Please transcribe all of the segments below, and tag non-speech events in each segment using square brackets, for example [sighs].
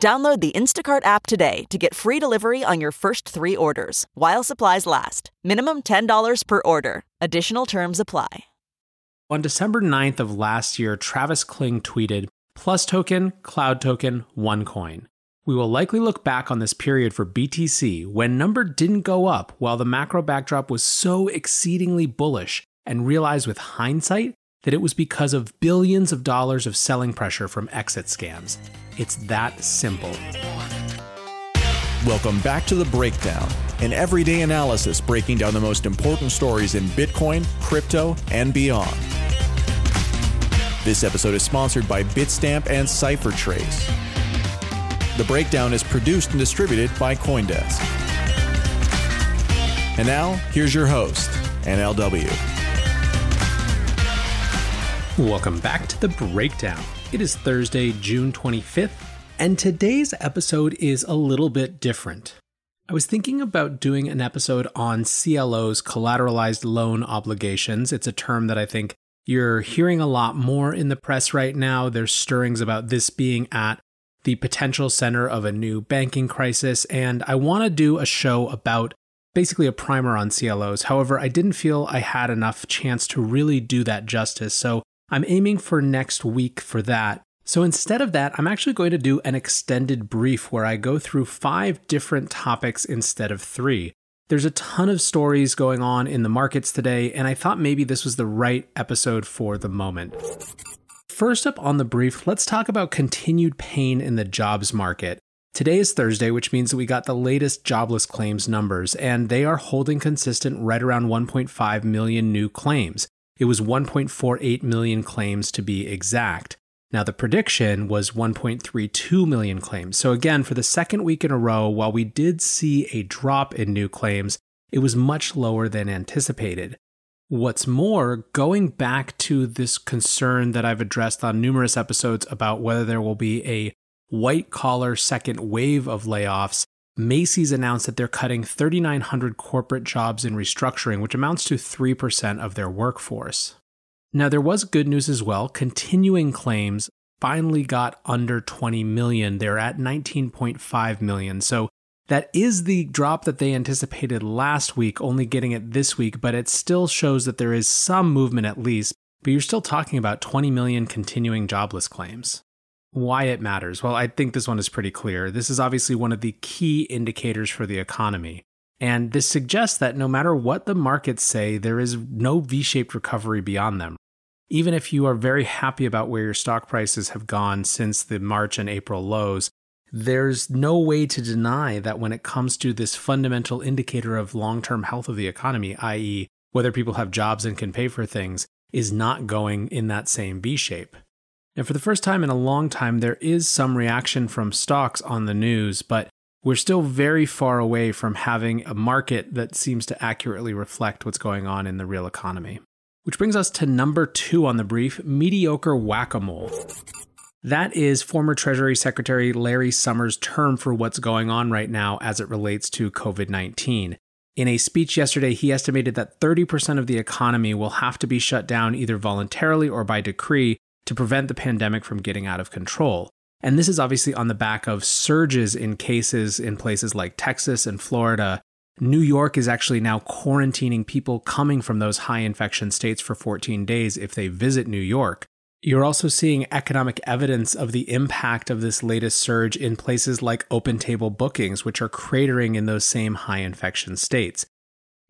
Download the Instacart app today to get free delivery on your first three orders while supplies last. Minimum $10 per order. Additional terms apply. On December 9th of last year, Travis Kling tweeted Plus token, cloud token, OneCoin. We will likely look back on this period for BTC when number didn't go up while the macro backdrop was so exceedingly bullish and realize with hindsight that it was because of billions of dollars of selling pressure from exit scams. It's that simple. Welcome back to The Breakdown, an everyday analysis breaking down the most important stories in Bitcoin, crypto, and beyond. This episode is sponsored by Bitstamp and CipherTrace. The Breakdown is produced and distributed by Coindesk. And now, here's your host, NLW. Welcome back to The Breakdown. It is Thursday, June 25th, and today's episode is a little bit different. I was thinking about doing an episode on CLOs, collateralized loan obligations. It's a term that I think you're hearing a lot more in the press right now. There's stirrings about this being at the potential center of a new banking crisis, and I want to do a show about basically a primer on CLOs. However, I didn't feel I had enough chance to really do that justice, so I'm aiming for next week for that. So instead of that, I'm actually going to do an extended brief where I go through five different topics instead of three. There's a ton of stories going on in the markets today, and I thought maybe this was the right episode for the moment. First up on the brief, let's talk about continued pain in the jobs market. Today is Thursday, which means that we got the latest jobless claims numbers, and they are holding consistent right around 1.5 million new claims. It was 1.48 million claims to be exact. Now, the prediction was 1.32 million claims. So, again, for the second week in a row, while we did see a drop in new claims, it was much lower than anticipated. What's more, going back to this concern that I've addressed on numerous episodes about whether there will be a white collar second wave of layoffs, Macy's announced that they're cutting 3,900 corporate jobs in restructuring, which amounts to 3% of their workforce. Now, there was good news as well. Continuing claims finally got under 20 million. They're at 19.5 million. So that is the drop that they anticipated last week, only getting it this week, but it still shows that there is some movement at least. But you're still talking about 20 million continuing jobless claims. Why it matters? Well, I think this one is pretty clear. This is obviously one of the key indicators for the economy. And this suggests that no matter what the markets say, there is no V shaped recovery beyond them. Even if you are very happy about where your stock prices have gone since the March and April lows, there's no way to deny that when it comes to this fundamental indicator of long term health of the economy, i.e., whether people have jobs and can pay for things, is not going in that same V shape. And for the first time in a long time, there is some reaction from stocks on the news, but we're still very far away from having a market that seems to accurately reflect what's going on in the real economy. Which brings us to number two on the brief mediocre whack a mole. That is former Treasury Secretary Larry Summers' term for what's going on right now as it relates to COVID 19. In a speech yesterday, he estimated that 30% of the economy will have to be shut down either voluntarily or by decree to prevent the pandemic from getting out of control. And this is obviously on the back of surges in cases in places like Texas and Florida. New York is actually now quarantining people coming from those high infection states for 14 days if they visit New York. You're also seeing economic evidence of the impact of this latest surge in places like OpenTable bookings, which are cratering in those same high infection states.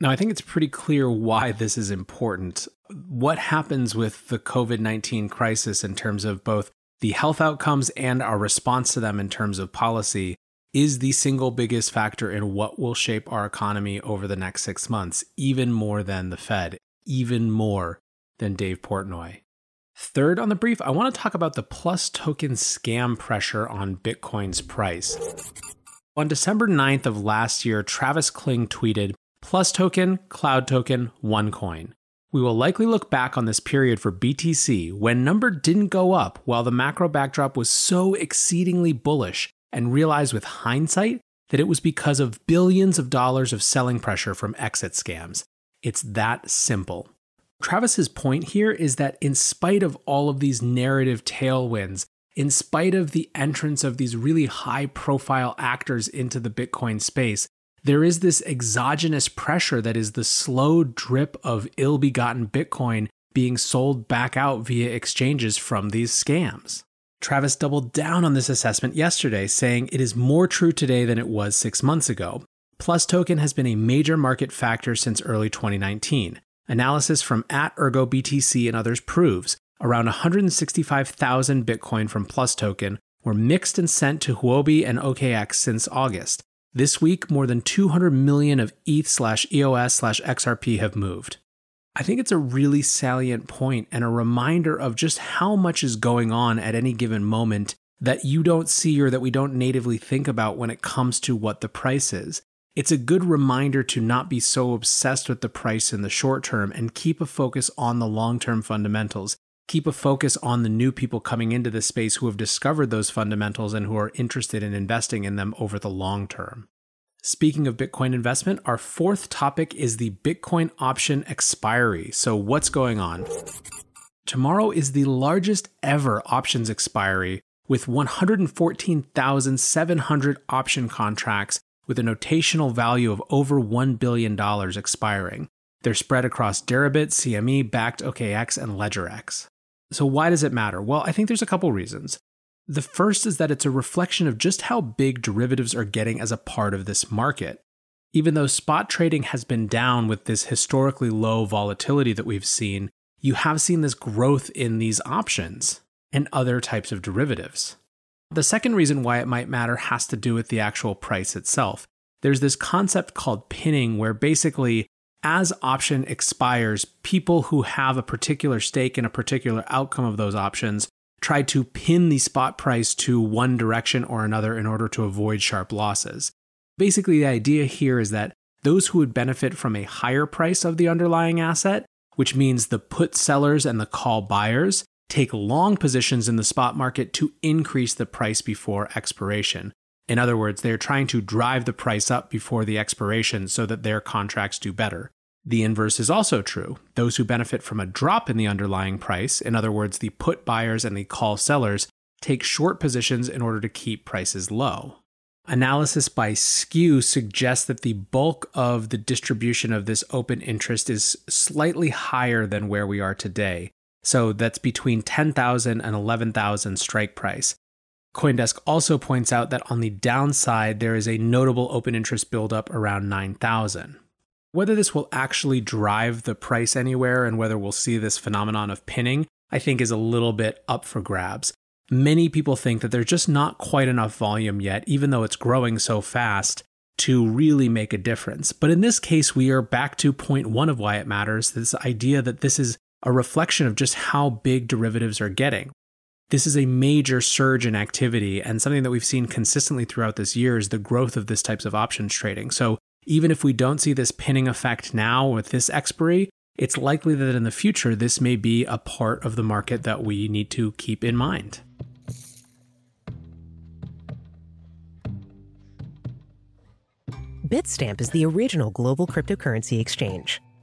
Now, I think it's pretty clear why this is important. What happens with the COVID 19 crisis in terms of both the health outcomes and our response to them in terms of policy is the single biggest factor in what will shape our economy over the next six months, even more than the Fed, even more than Dave Portnoy. Third on the brief, I want to talk about the Plus token scam pressure on Bitcoin's price. On December 9th of last year, Travis Kling tweeted, Plus token, Cloud token, OneCoin. We will likely look back on this period for BTC when number didn't go up while the macro backdrop was so exceedingly bullish and realize with hindsight that it was because of billions of dollars of selling pressure from exit scams. It's that simple. Travis's point here is that in spite of all of these narrative tailwinds, in spite of the entrance of these really high profile actors into the Bitcoin space, there is this exogenous pressure that is the slow drip of ill begotten Bitcoin being sold back out via exchanges from these scams. Travis doubled down on this assessment yesterday, saying it is more true today than it was six months ago. Plus token has been a major market factor since early 2019. Analysis from at ErgoBTC and others proves around 165,000 Bitcoin from Plus token were mixed and sent to Huobi and OKX since August, this week, more than 200 million of ETH slash EOS slash XRP have moved. I think it's a really salient point and a reminder of just how much is going on at any given moment that you don't see or that we don't natively think about when it comes to what the price is. It's a good reminder to not be so obsessed with the price in the short term and keep a focus on the long term fundamentals. Keep a focus on the new people coming into the space who have discovered those fundamentals and who are interested in investing in them over the long term. Speaking of Bitcoin investment, our fourth topic is the Bitcoin option expiry. So, what's going on? Tomorrow is the largest ever options expiry with 114,700 option contracts with a notational value of over $1 billion expiring. They're spread across Deribit, CME, Bakkt OKX, and LedgerX. So, why does it matter? Well, I think there's a couple reasons. The first is that it's a reflection of just how big derivatives are getting as a part of this market. Even though spot trading has been down with this historically low volatility that we've seen, you have seen this growth in these options and other types of derivatives. The second reason why it might matter has to do with the actual price itself. There's this concept called pinning, where basically, as option expires, people who have a particular stake in a particular outcome of those options try to pin the spot price to one direction or another in order to avoid sharp losses. Basically, the idea here is that those who would benefit from a higher price of the underlying asset, which means the put sellers and the call buyers, take long positions in the spot market to increase the price before expiration. In other words, they're trying to drive the price up before the expiration so that their contracts do better. The inverse is also true. Those who benefit from a drop in the underlying price, in other words, the put buyers and the call sellers, take short positions in order to keep prices low. Analysis by Skew suggests that the bulk of the distribution of this open interest is slightly higher than where we are today, so that's between 10,000 and 11,000 strike price. Coindesk also points out that on the downside, there is a notable open interest buildup around 9,000. Whether this will actually drive the price anywhere and whether we'll see this phenomenon of pinning, I think is a little bit up for grabs. Many people think that there's just not quite enough volume yet, even though it's growing so fast, to really make a difference. But in this case, we are back to point one of why it matters this idea that this is a reflection of just how big derivatives are getting. This is a major surge in activity, and something that we've seen consistently throughout this year is the growth of this types of options trading. So, even if we don't see this pinning effect now with this expiry, it's likely that in the future this may be a part of the market that we need to keep in mind. Bitstamp is the original global cryptocurrency exchange.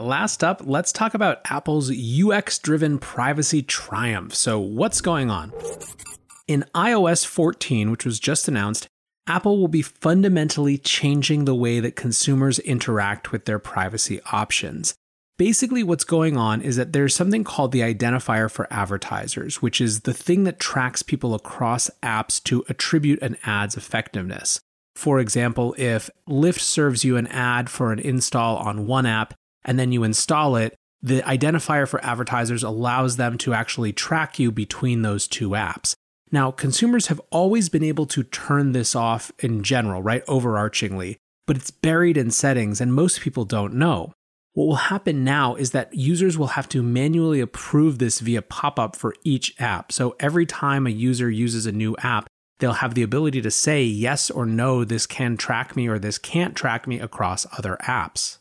Last up, let's talk about Apple's UX driven privacy triumph. So, what's going on? In iOS 14, which was just announced, Apple will be fundamentally changing the way that consumers interact with their privacy options. Basically, what's going on is that there's something called the identifier for advertisers, which is the thing that tracks people across apps to attribute an ad's effectiveness. For example, if Lyft serves you an ad for an install on one app and then you install it, the identifier for advertisers allows them to actually track you between those two apps. Now, consumers have always been able to turn this off in general, right? Overarchingly, but it's buried in settings and most people don't know. What will happen now is that users will have to manually approve this via pop up for each app. So every time a user uses a new app, they'll have the ability to say yes or no, this can track me or this can't track me across other apps.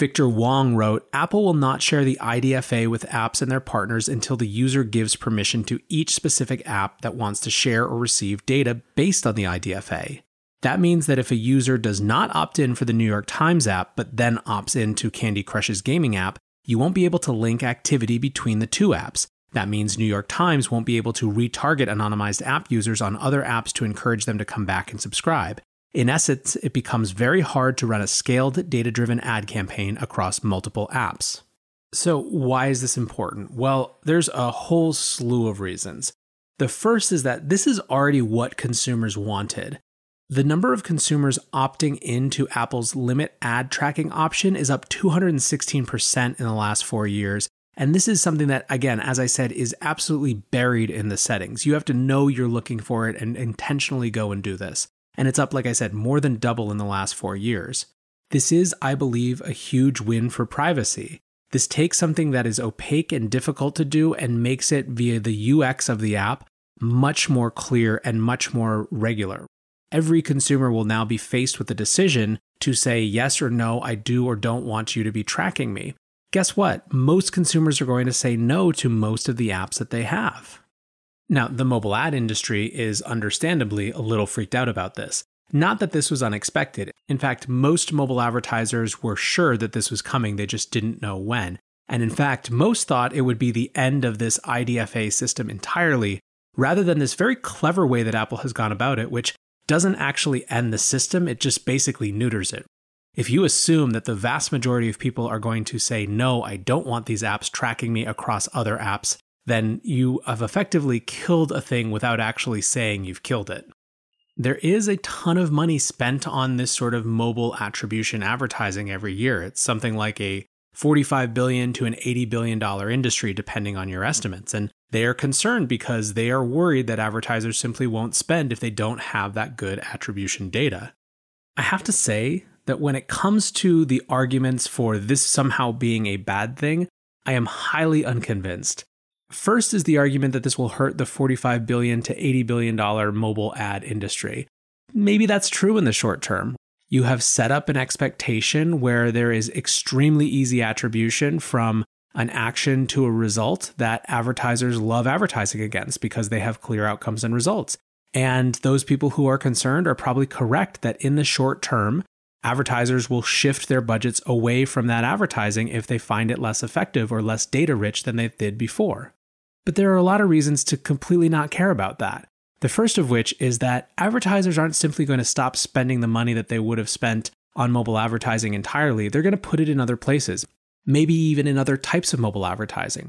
Victor Wong wrote Apple will not share the IDFA with apps and their partners until the user gives permission to each specific app that wants to share or receive data based on the IDFA. That means that if a user does not opt in for the New York Times app, but then opts into Candy Crush's gaming app, you won't be able to link activity between the two apps. That means New York Times won't be able to retarget anonymized app users on other apps to encourage them to come back and subscribe. In essence, it becomes very hard to run a scaled, data driven ad campaign across multiple apps. So, why is this important? Well, there's a whole slew of reasons. The first is that this is already what consumers wanted. The number of consumers opting into Apple's limit ad tracking option is up 216% in the last four years. And this is something that, again, as I said, is absolutely buried in the settings. You have to know you're looking for it and intentionally go and do this and it's up, like I said, more than double in the last four years. This is, I believe, a huge win for privacy. This takes something that is opaque and difficult to do and makes it via the UX of the app much more clear and much more regular. Every consumer will now be faced with the decision to say yes or no, I do or don't want you to be tracking me. Guess what? Most consumers are going to say no to most of the apps that they have. Now, the mobile ad industry is understandably a little freaked out about this. Not that this was unexpected. In fact, most mobile advertisers were sure that this was coming, they just didn't know when. And in fact, most thought it would be the end of this IDFA system entirely, rather than this very clever way that Apple has gone about it, which doesn't actually end the system, it just basically neuters it. If you assume that the vast majority of people are going to say, no, I don't want these apps tracking me across other apps, then you have effectively killed a thing without actually saying you've killed it. There is a ton of money spent on this sort of mobile attribution advertising every year. It's something like a 45 billion to an 80 billion dollar industry depending on your estimates and they are concerned because they are worried that advertisers simply won't spend if they don't have that good attribution data. I have to say that when it comes to the arguments for this somehow being a bad thing, I am highly unconvinced. First is the argument that this will hurt the 45 billion to 80 billion dollar mobile ad industry. Maybe that's true in the short term. You have set up an expectation where there is extremely easy attribution from an action to a result that advertisers love advertising against because they have clear outcomes and results. And those people who are concerned are probably correct that in the short term, advertisers will shift their budgets away from that advertising if they find it less effective or less data rich than they did before. But there are a lot of reasons to completely not care about that. The first of which is that advertisers aren't simply going to stop spending the money that they would have spent on mobile advertising entirely. They're going to put it in other places, maybe even in other types of mobile advertising.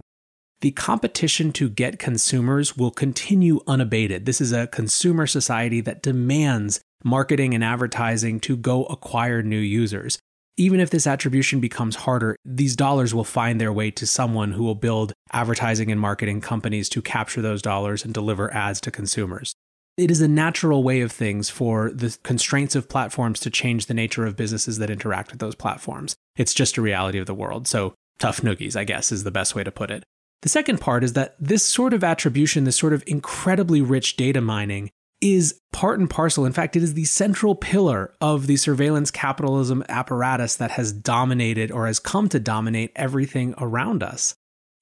The competition to get consumers will continue unabated. This is a consumer society that demands marketing and advertising to go acquire new users. even if this attribution becomes harder, these dollars will find their way to someone who will build advertising and marketing companies to capture those dollars and deliver ads to consumers. It is a natural way of things for the constraints of platforms to change the nature of businesses that interact with those platforms. It's just a reality of the world. So, tough noogies, I guess, is the best way to put it. The second part is that this sort of attribution, this sort of incredibly rich data mining, is part and parcel. In fact, it is the central pillar of the surveillance capitalism apparatus that has dominated or has come to dominate everything around us.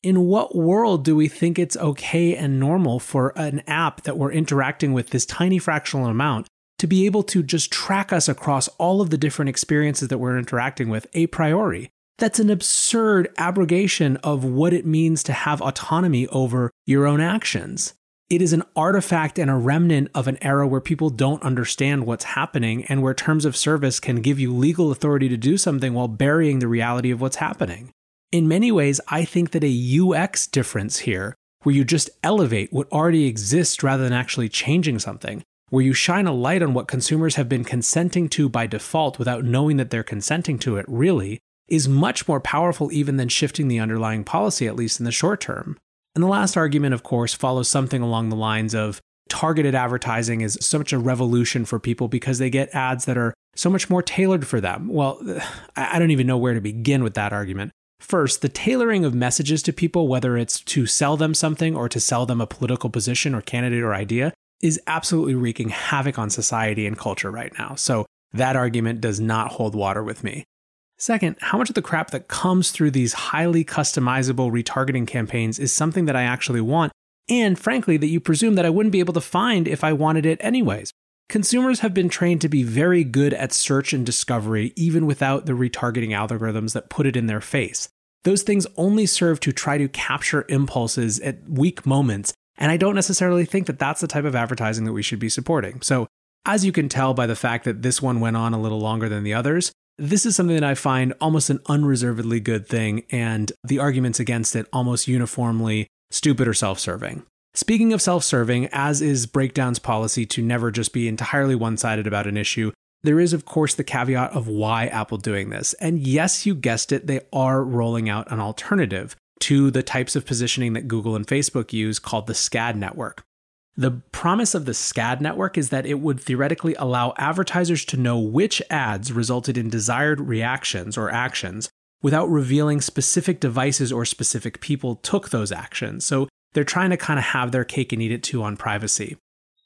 In what world do we think it's okay and normal for an app that we're interacting with this tiny fractional amount to be able to just track us across all of the different experiences that we're interacting with a priori? That's an absurd abrogation of what it means to have autonomy over your own actions it is an artifact and a remnant of an era where people don't understand what's happening and where terms of service can give you legal authority to do something while burying the reality of what's happening. In many ways, I think that a UX difference here, where you just elevate what already exists rather than actually changing something, where you shine a light on what consumers have been consenting to by default without knowing that they're consenting to it really, is much more powerful even than shifting the underlying policy, at least in the short term. And the last argument, of course, follows something along the lines of targeted advertising is such a revolution for people because they get ads that are so much more tailored for them. Well, [sighs] I don't even know where to begin with that argument. First, the tailoring of messages to people, whether it's to sell them something or to sell them a political position or candidate or idea, is absolutely wreaking havoc on society and culture right now. So that argument does not hold water with me. Second, how much of the crap that comes through these highly customizable retargeting campaigns is something that I actually want, and frankly, that you presume that I wouldn't be able to find if I wanted it anyways? Consumers have been trained to be very good at search and discovery, even without the retargeting algorithms that put it in their face. Those things only serve to try to capture impulses at weak moments, and I don't necessarily think that that's the type of advertising that we should be supporting. So, as you can tell by the fact that this one went on a little longer than the others, this is something that I find almost an unreservedly good thing, and the arguments against it almost uniformly stupid or self serving. Speaking of self serving, as is Breakdown's policy to never just be entirely one sided about an issue, there is, of course, the caveat of why Apple doing this. And yes, you guessed it, they are rolling out an alternative to the types of positioning that Google and Facebook use called the SKAdNetwork. The promise of the SKAdNetwork is that it would theoretically allow advertisers to know which ads resulted in desired reactions or actions without revealing specific devices or specific people took those actions. So they're trying to kind of have their cake and eat it too on privacy.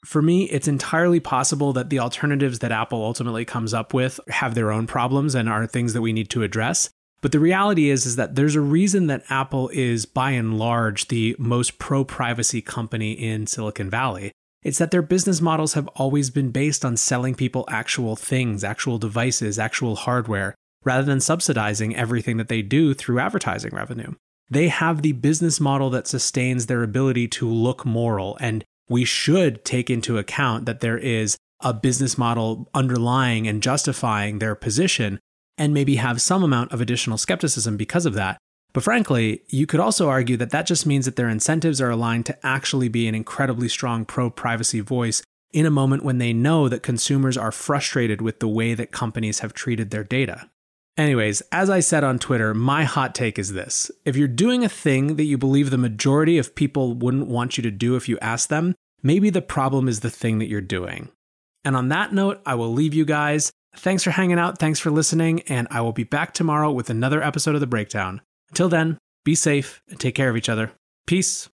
For me, it's entirely possible that the alternatives that Apple ultimately comes up with have their own problems and are things that we need to address. But the reality is, is that there's a reason that Apple is by and large the most pro privacy company in Silicon Valley. It's that their business models have always been based on selling people actual things, actual devices, actual hardware, rather than subsidizing everything that they do through advertising revenue. They have the business model that sustains their ability to look moral, and we should take into account that there is a business model underlying and justifying their position and maybe have some amount of additional skepticism because of that. But frankly, you could also argue that that just means that their incentives are aligned to actually be an incredibly strong pro privacy voice in a moment when they know that consumers are frustrated with the way that companies have treated their data. Anyways, as I said on Twitter, my hot take is this. If you're doing a thing that you believe the majority of people wouldn't want you to do if you asked them, maybe the problem is the thing that you're doing. And on that note, I will leave you guys. Thanks for hanging out. Thanks for listening. And I will be back tomorrow with another episode of The Breakdown. Until then, be safe and take care of each other. Peace.